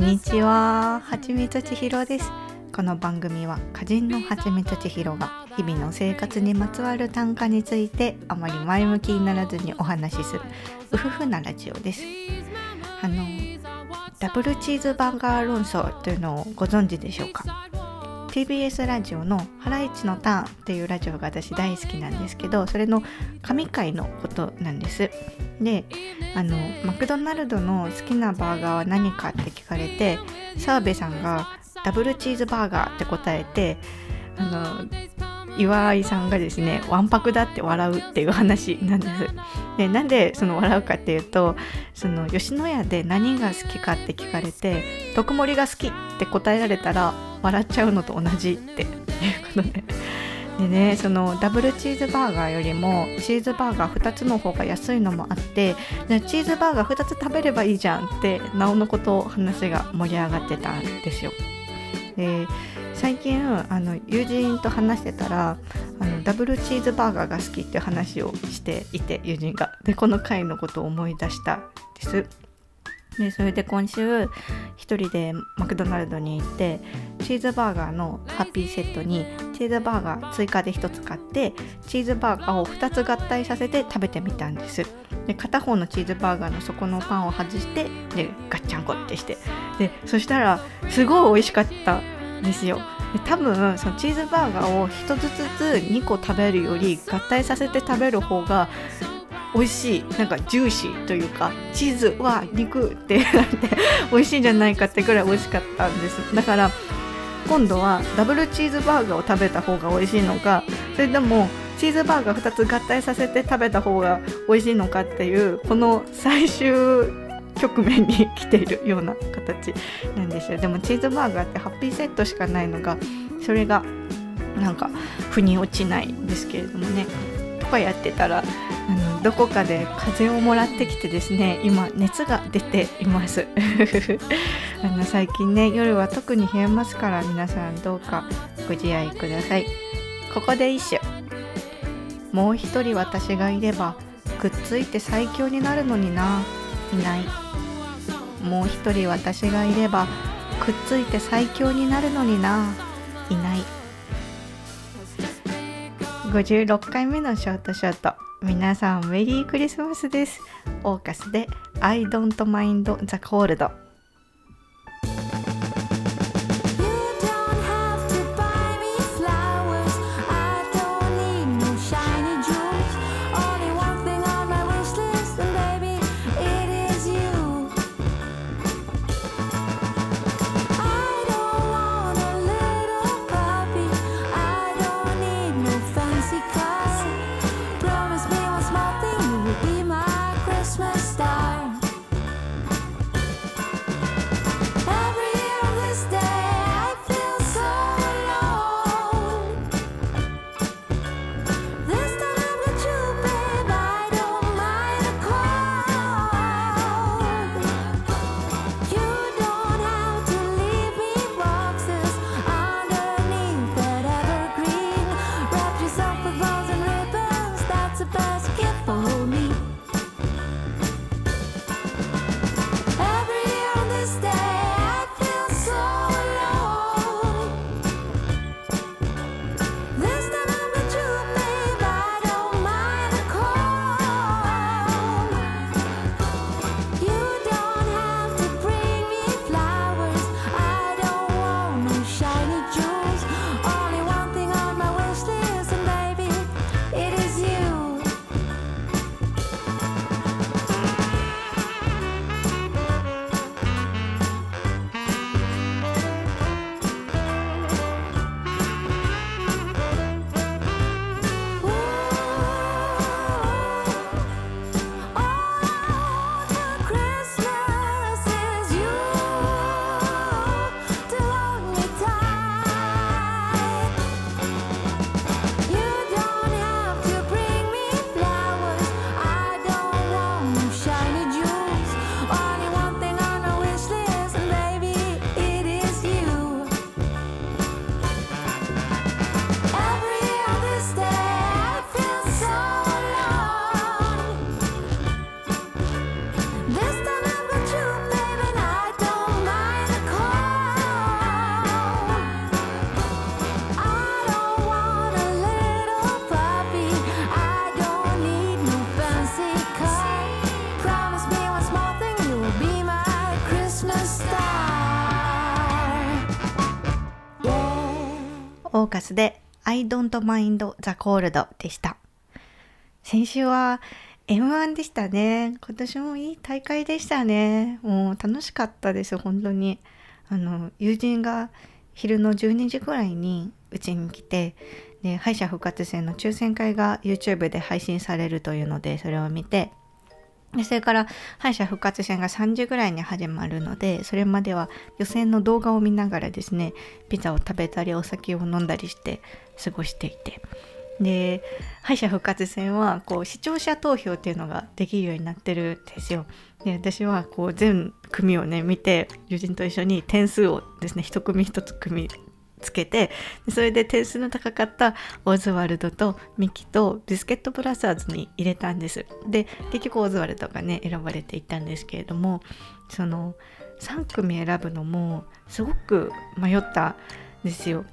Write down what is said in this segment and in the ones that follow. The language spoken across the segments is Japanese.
こんにちは、はちみつちひろです。この番組は歌人のはちみつちひろが日々の生活にまつわる短歌についてあまり前向きにならずにお話しするうふふなラジオです。あのダブルチーズバーガー論争というのをご存知でしょうか？TBS ラジオの「ハライチのターン」っていうラジオが私大好きなんですけどそれの神回のことなんです。であのマクドナルドの好きなバーガーは何かって聞かれて澤部さんがダブルチーズバーガーって答えてあの岩井さんがですねわんぱくだって笑うっていう話なんです。でなんでその笑うかっていうとその吉野家で何が好きかって聞かれて特盛が好きって答えられたら笑っちゃうのと同じっていうことで。でねそのダブルチーズバーガーよりもチーズバーガー2つの方が安いのもあってでチーズバーガー2つ食べればいいじゃんってなおのこと話が盛り上がってたんですよ。で最近あの友人と話してたらあのダブルチーズバーガーが好きって話をしていて友人が。でこの回のことを思い出したんです。でそれで今週一人でマクドナルドに行ってチーズバーガーのハッピーセットにチーズバーガー追加で1つ買ってチーズバーガーを2つ合体させて食べてみたんです。で片方のチーズバーガーの底のパンを外してでガッチャンコってして。でそしたらすごい美味しかった。ですよ。で多分そのチーズバーガーを1つずつ2個食べるより合体させて食べる方が美味しいなんかジューシーというかチーズは肉ってなって 美味しいんじゃないかってぐらい美味しかったんです。だから今度はダブルチーズバーガーを食べた方が美味しいのかそれともチーズバーガー2つ合体させて食べた方が美味しいのかっていうこの最終局面に来ているような形なんですよ。でもチーズバーガーってハッピーセットしかないのがそれがなんか腑に落ちないんですけれどもね。とかやってたらあのどこかで風をもらってきてですね今熱が出ています。あの最近ね夜は特に冷えますから皆さんどうかご自愛ください。ここで一首。もう一人私がいればくっついて最強になるのにないない。もう一人私がいればくっついて最強になるのにな。いない。56回目のショートショート。皆さんメリークリスマスです。オーカスで I don't mind the cold スで I don't mind the cold でした。先週は M1 でしたね。今年もいい大会でしたね。もう楽しかったです、本当に。あの、友人が昼の12時くらいにうちに来て、で、敗者復活戦の抽選会が YouTube で配信されるというので、それを見て、それから敗者復活戦が3時ぐらいに始まるのでそれまでは予選の動画を見ながらですねピザを食べたりお酒を飲んだりして過ごしていてで敗者復活戦はこう視聴者投票っていうのができるようになってるんですよ。で私はこう全組をね見て友人と一緒に点数をですね一組一つ組つけてそれで点数の高かったオズワルドとミキとビスケットブラザーズに入れたんです。で結局オズワルドがね選ばれていったんですけれどもその3組選ぶのもすごく迷ったんですよ。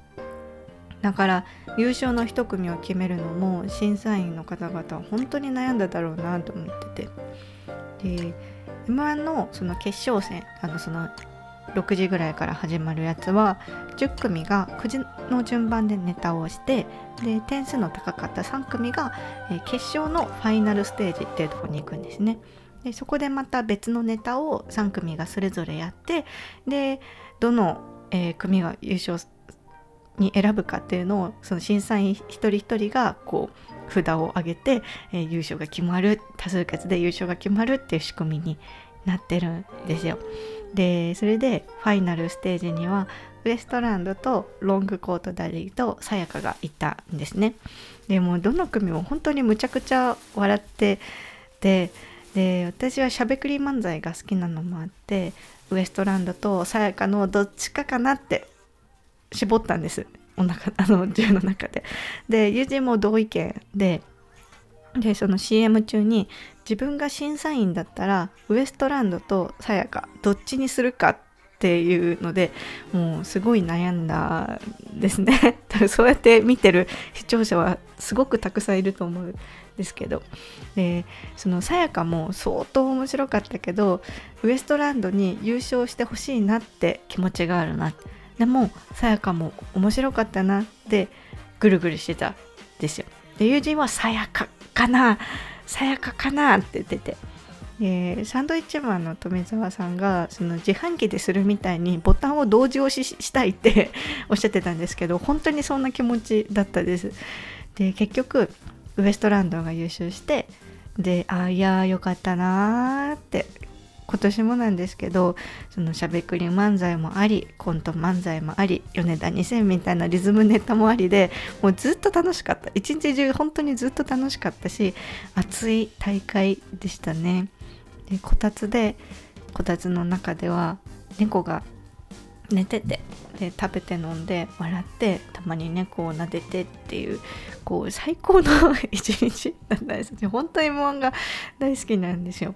だから優勝の1組を決めるのも審査員の方々は本当に悩んだだろうなと思ってて。で M1 のその決勝戦あのその6時ぐらいから始まるやつは10組が9時の順番でネタをしてで点数の高かった3組が、え決勝のファイナルステージっていうところに行くんですね。でそこでまた別のネタを3組がそれぞれやってでどの、えー組が優勝に選ぶかっていうのをその審査員一人一人がこう札を上げて、えー優勝が決まる多数決で優勝が決まるっていう仕組みになってるんですよ。でそれでファイナルステージにはウエストランドとロングコートダディとさやかがいたんですね。でもどの組も本当にむちゃくちゃ笑っててで私はしゃべくり漫才が好きなのもあってウエストランドとさやかのどっちかかなって絞ったんですお腹あの銃の中で。で友人も同意見ででその CM 中に自分が審査員だったらウエストランドとさやかどっちにするかっていうのでもうすごい悩んだですね。そうやって見てる視聴者はすごくたくさんいると思うんですけど。でそのさやかも相当面白かったけどウエストランドに優勝してほしいなって気持ちがあるな。でもさやかも面白かったなってぐるぐるしてたんですよ。で友人はさやかかなさやかかなって言ってて。でサンドイッチマンの富澤さんがその自販機でするみたいにボタンを同時押ししたいって おっしゃってたんですけど本当にそんな気持ちだったです。で結局ウエストランドが優勝してであいやーよかったなーって今年もなんですけどそのしゃべくり漫才もありコント漫才もあり米田2000みたいなリズムネタもありでもうずっと楽しかった。一日中本当にずっと楽しかったし熱い大会でしたね。でこたつでこたつの中では猫が寝ててで食べて飲んで笑ってたまに猫を撫でてっていうこう最高の 一日だったんです本当に M1 が大好きなんですよ。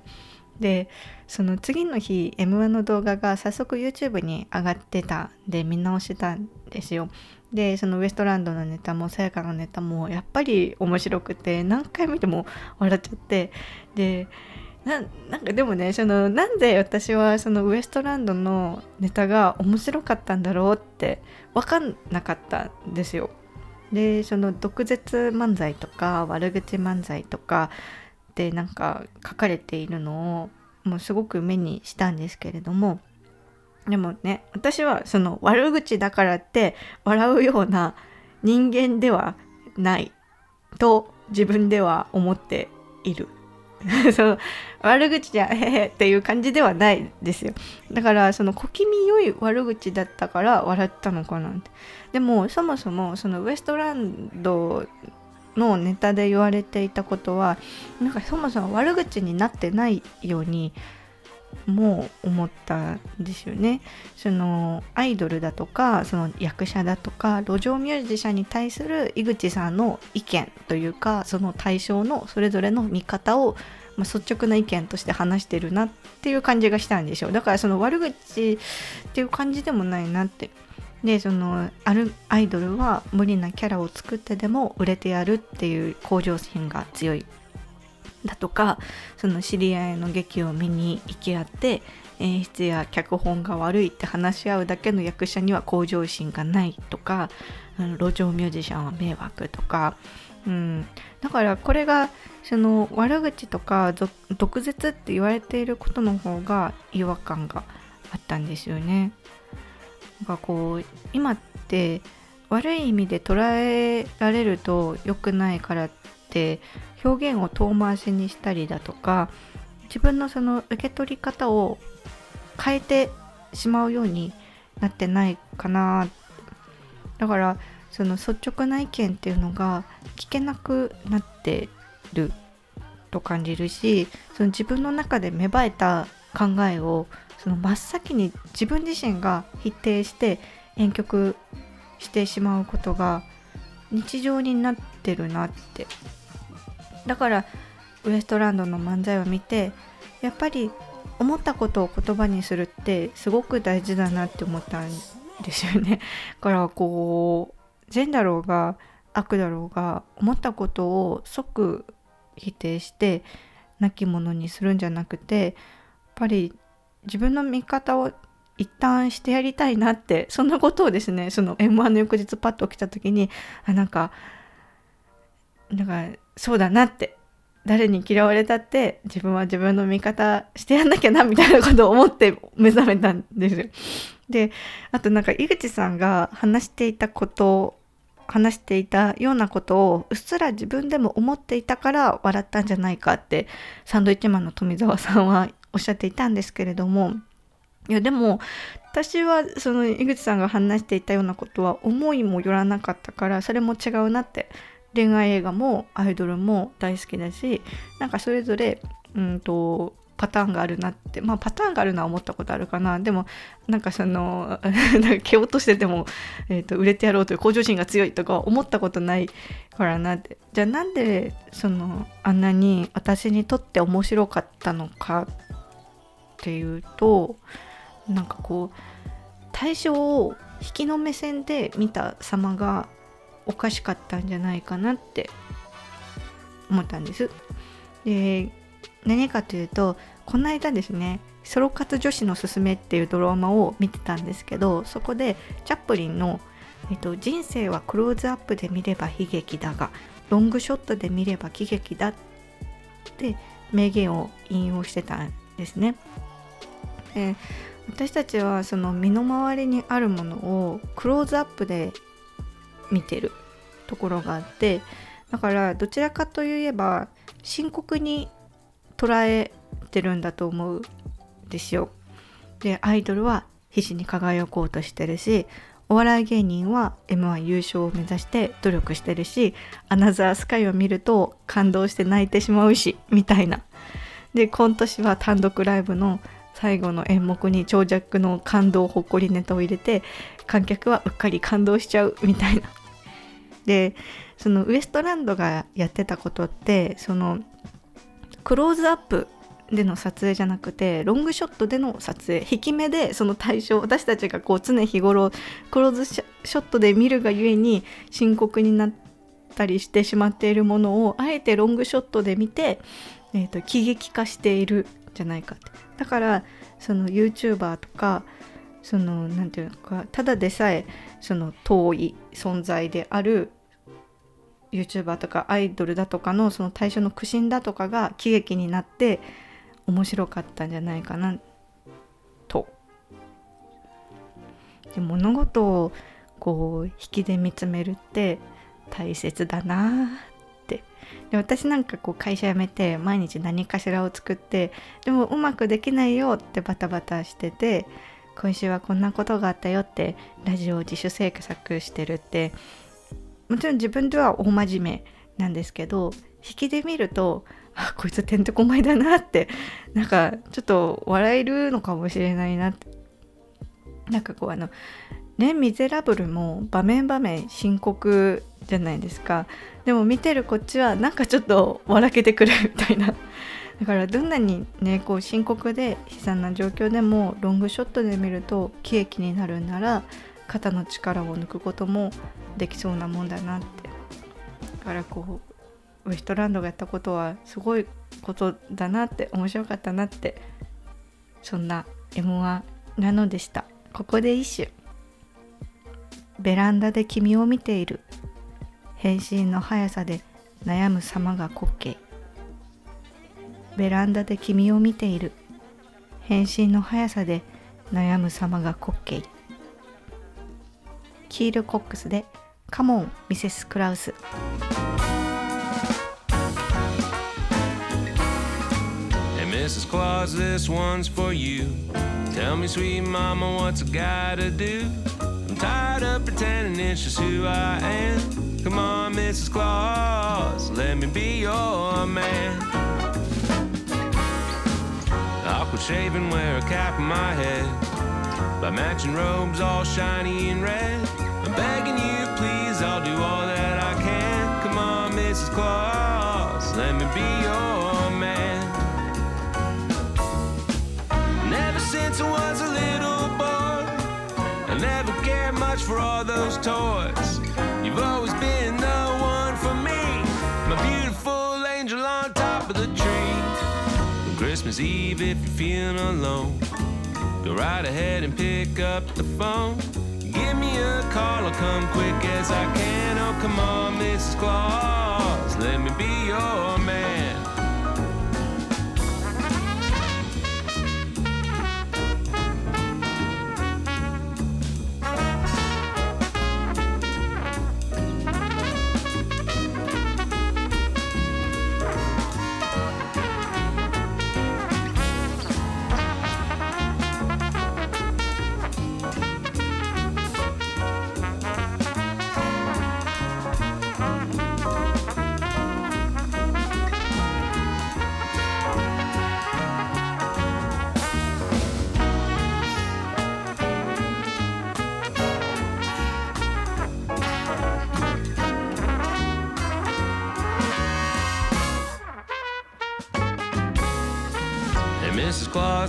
でその次の日 M1 の動画が早速 YouTube に上がってたんで見直したんですよでそのウエストランドのネタもさやかのネタもやっぱり面白くて何回見ても笑っちゃってでなんかでもねそのなんで私はそのウエストランドのネタが面白かったんだろうって分かんなかったんですよ。でその毒舌漫才とか悪口漫才とかでなんか書かれているのをもうすごく目にしたんですけれどもでもね私はその悪口だからって笑うような人間ではないと自分では思っている。その悪口じゃへへっていう感じではないですよだからその小気味良い悪口だったから笑ったのかなってでもそもそもそのウエストランドのネタで言われていたことはなんかそもそも悪口になってないようにもう思ったんですよね。そのアイドルだとかその役者だとか路上ミュージシャンに対する井口さんの意見というかその対象のそれぞれの見方を、まあ、率直な意見として話してるなっていう感じがしたんでしょうだからその悪口っていう感じでもないなって。でそのあるアイドルは無理なキャラを作ってでも売れてやるっていう向上心が強い。だとかその知り合いの劇を見に行き合って演出や脚本が悪いって話し合うだけの役者には向上心がないとか路上ミュージシャンは迷惑とか、うん、だからこれがその悪口とか毒舌って言われていることの方が違和感があったんですよね。なんかこう今って悪い意味で捉えられると良くないからって表現を遠回しにしたりだとか自分のその受け取り方を変えてしまうようになってないかな。だからその率直な意見っていうのが聞けなくなってると感じるしその自分の中で芽生えた考えをその真っ先に自分自身が否定して婉曲してしまうことが日常になってるなってだからウエストランドの漫才を見てやっぱり思ったことを言葉にするってすごく大事だなって思ったんですよね。だからこう善だろうが悪だろうが思ったことを即否定して亡き者にするんじゃなくてやっぱり自分の見方を一旦してやりたいなってそんなことをですねその m 1の翌日パッと起きた時にあなんかなんかそうだなって誰に嫌われたって自分は自分の味方してやんなきゃなみたいなことを思って目覚めたんですよ。であとなんか井口さんが話していたこと話していたようなことをうっすら自分でも思っていたから笑ったんじゃないかってサンドイッチマンの富澤さんはおっしゃっていたんですけれどもいやでも私はその井口さんが話していたようなことは思いもよらなかったからそれも違うなって恋愛映画もアイドルも大好きだしなんかそれぞれうんとパターンがあるなってまあパターンがあるのは思ったことあるかな。でもなんかその なんか蹴落としてても、えーと売れてやろうという向上心が強いとか思ったことないからなって。じゃあなんでそのあんなに私にとって面白かったのかっていうとなんかこう対象を引きの目線で見た様がおかしかったんじゃないかなって思ったんです。で何かというとこの間ですね「ソロ活女子のすすめ」っていうドラマを見てたんですけどそこでチャップリンの、えっと「人生はクローズアップで見れば悲劇だがロングショットで見れば喜劇だ」って名言を引用してたんですね。で私たちはその身の回りにあるものをクローズアップで見てるところがあってだからどちらかといえば深刻に捉えてるんだと思うんですよ。でアイドルは必死に輝こうとしてるしお笑い芸人は m 1優勝を目指して努力してるしアナザースカイを見ると感動して泣いてしまうしみたいな。で今年は単独ライブの最後の演目に長尺の感動ほっこりネタを入れて観客はうっかり感動しちゃうみたいな。でそのウエストランドがやってたことってそのクローズアップでの撮影じゃなくてロングショットでの撮影引き目でその対象私たちがこう常日頃クローズショットで見るがゆえに深刻になったりしてしまっているものをあえてロングショットで見て、えー、と喜劇化しているじゃないかってだからその YouTuber とかその何て言うのかただでさえその遠い存在である YouTuber とかアイドルだとかのその対象の苦心だとかが喜劇になって面白かったんじゃないかなと。で物事をこう引きで見つめるって大切だなって。で私なんかこう会社辞めて毎日何かしらを作ってでもうまくできないよってバタバタしてて今週はこんなことがあったよってラジオを自主制作してるって。もちろん自分では大真面目なんですけど引きで見るとあこいつてんてこまいだなってなんかちょっと笑えるのかもしれないなって。なんかこうあの「ねミゼラブル」も場面場面深刻じゃないですか。でも見てるこっちはなんかちょっと笑けてくるみたいな。だからどんなにねこう深刻で悲惨な状況でもロングショットで見ると喜劇になるんなら肩の力を抜くこともできそうなもんだなって。だからこうウエストランドがやったことはすごいことだなって面白かったなって。そんな M1 なのでした。ここで一首。ベランダで君を見ている。返信の速さで悩む様が滑稽ベランダで君を見ている返信の速さで悩む様が滑稽キール・コックスでカモンミセス・クラウス Hey, Mrs. Claus, this one's for you. Tell me, sweet mama, what's a guy to do? I'm tired of pretending it's just who I am. Come on, Mrs. Claus, let me be your man. I'll quit shaving, wear a cap on my head. Buy matching robes all shiny and red. I'm begging you, please, I'll do all that I can. Come on, Mrs. Claus, Christmas Eve, if you're feeling alone, go right ahead and pick up the phone. Give me a call, I'll come quick as I can. Oh, come on, Mrs. Claus, let me be your man.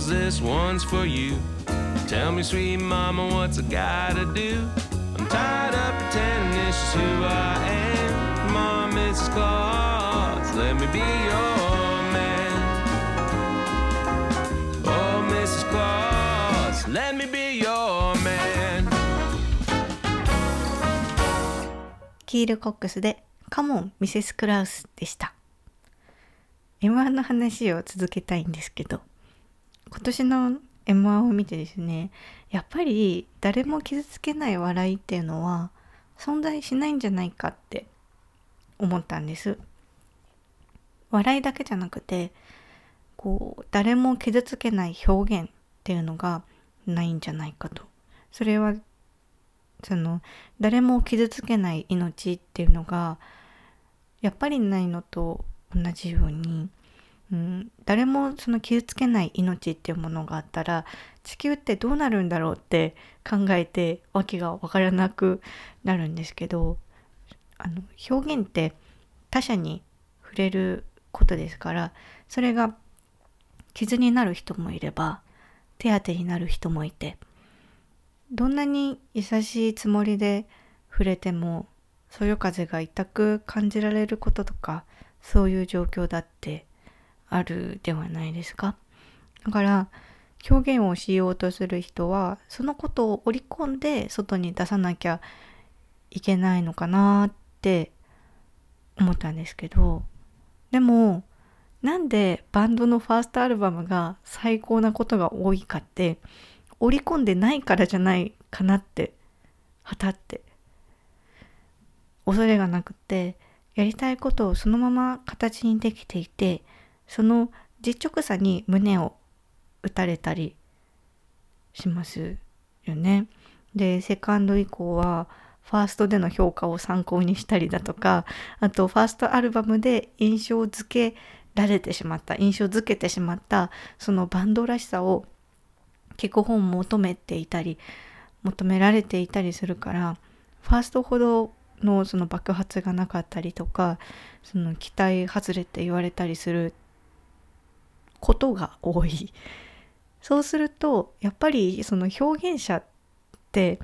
Cause this one's for you. Tell me, sweet mama, what's a guy to do? I'm tired of pretending it's just who I am. Come on, Mrs. Claus, let me be your man. Oh, Mrs. Claus, let me be your man. キール・コックスでカモンミセス・クラウスでした M1 の話を続けたいんですけど今年の M1 を見てですねやっぱり誰も傷つけない笑いっていうのは存在しないんじゃないかって思ったんです。笑いだけじゃなくてこう誰も傷つけない表現っていうのがないんじゃないかと。それはその誰も傷つけない命っていうのがやっぱりないのと同じように、うん、誰もその傷つけない命っていうものがあったら地球ってどうなるんだろうって考えてわけが分からなくなるんですけどあの表現って他者に触れることですからそれが傷になる人もいれば手当てになる人もいてどんなに優しいつもりで触れてもそよ風が痛く感じられることとかそういう状況だってあるではないですか？だから表現をしようとする人はそのことを織り込んで外に出さなきゃいけないのかなって思ったんですけどでもなんでバンドのファーストアルバムが最高なことが多いかって織り込んでないからじゃないかなってはたって恐れがなくてやりたいことをそのまま形にできていてその実直さに胸を打たれたりしますよね。でセカンド以降はファーストでの評価を参考にしたりだとかあとファーストアルバムで印象付けられてしまった印象づけてしまったそのバンドらしさを結構本求めていたり求められていたりするからファーストほどのその爆発がなかったりとかその期待外れって言われたりすることが多い。そうするとやっぱりその表現者って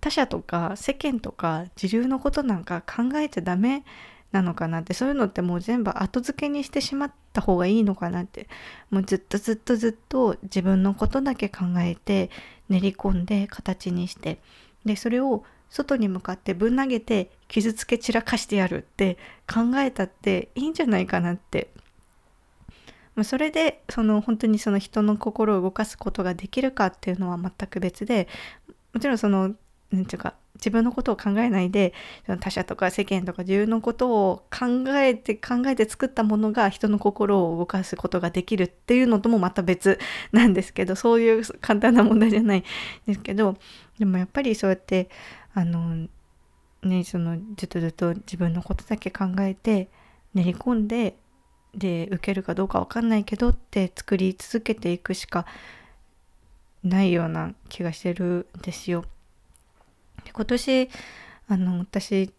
他者とか世間とか時流のことなんか考えちゃダメなのかなってそういうのってもう全部後付けにしてしまった方がいいのかなってもうずっとずっとずっと自分のことだけ考えて練り込んで形にしてでそれを外に向かってぶん投げて傷つけ散らかしてやるって考えたっていいんじゃないかなってまそれでその本当にその人の心を動かすことができるかっていうのは全く別でもちろんその何ていうか自分のことを考えないで他者とか世間とか自分のことを考えて考えて作ったものが人の心を動かすことができるっていうのともまた別なんですけどそういう簡単な問題じゃないんですけどでもやっぱりそうやってあのねそのずっとずっと自分のことだけ考えて練り込んでで受けるかどうかわかんないけどって作り続けていくしかないような気がしてるんですよ。で今年あの私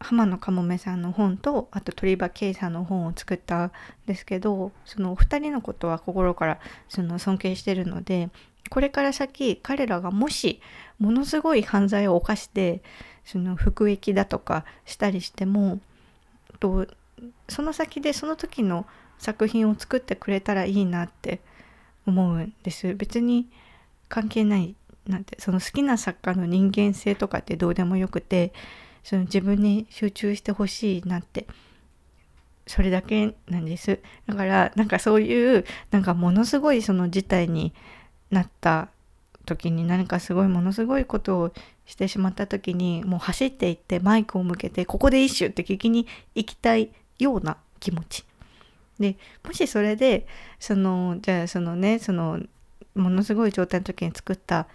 浜野かもめさんの本とあと鳥羽圭さんの本を作ったんですけどそのお二人のことは心からその尊敬してるのでこれから先彼らがもしものすごい犯罪を犯してその服役だとかしたりしてもとその先でその時の作品を作ってくれたらいいなって思うんです。別に関係ないなんてその好きな作家の人間性とかってどうでもよくてその自分に集中してほしいなってそれだけなんです。だからなんかそういうなんかものすごいその事態になった時に何かすごいものすごいことをしてしまった時にもう走っていってマイクを向けてここで一首って聞きに行きたいような気持ち。でもしそれでそのじゃあそのねそのものすごい状態の時に作った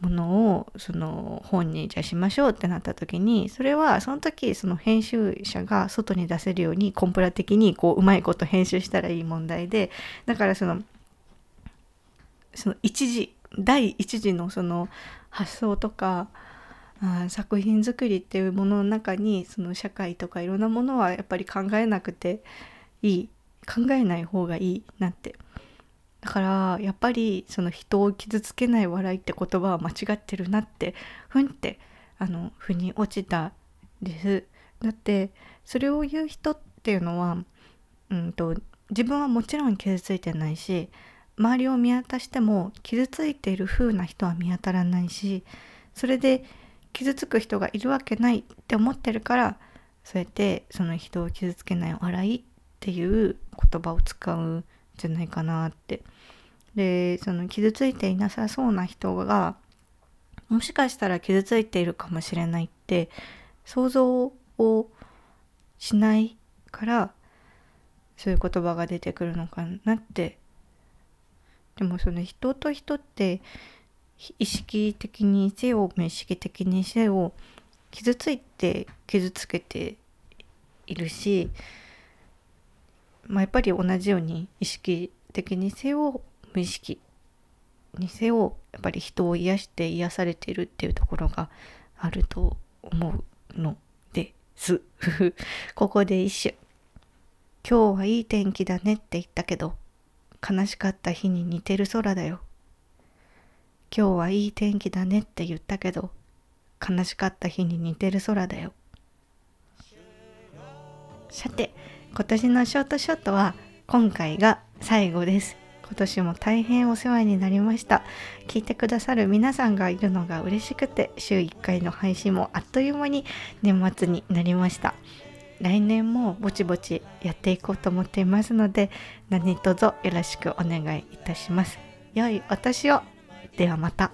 ものをその本にじゃあしましょうってなった時にそれはその時その編集者が外に出せるようにコンプラ的にこううまいこと編集したらいい問題でだからそのその一時第一次のその発想とかあ作品作りっていうものの中にその社会とかいろんなものはやっぱり考えなくていい考えない方がいいなって。だからやっぱりその人を傷つけない笑いって言葉は間違ってるなってふんってあの腑に落ちたです。だってそれを言う人っていうのは、うんと、自分はもちろん傷ついてないし周りを見渡しても傷ついている風な人は見当たらないしそれで傷つく人がいるわけないって思ってるからそうやってその人を傷つけない笑いっていう言葉を使うんじゃないかなって。でその傷ついていなさそうな人がもしかしたら傷ついているかもしれないって想像をしないからそういう言葉が出てくるのかなってでもその人と人って意識的にせよ無意識的にせよ傷ついて傷つけているし、まあ、やっぱり同じように意識的にせよ無意識にせよやっぱり人を癒して癒されているっていうところがあると思うのです。ここで一首。今日はいい天気だねって言ったけど悲しかった日に似てる空だよ。今日はいい天気だねって言ったけど悲しかった日に似てる空だよ。さて今年のショートショットは今回が最後です。今年も大変お世話になりました。聞いてくださる皆さんがいるのが嬉しくて週1回の配信もあっという間に年末になりました。来年もぼちぼちやっていこうと思っていますので何卒よろしくお願いいたします。良いお年を。ではまた。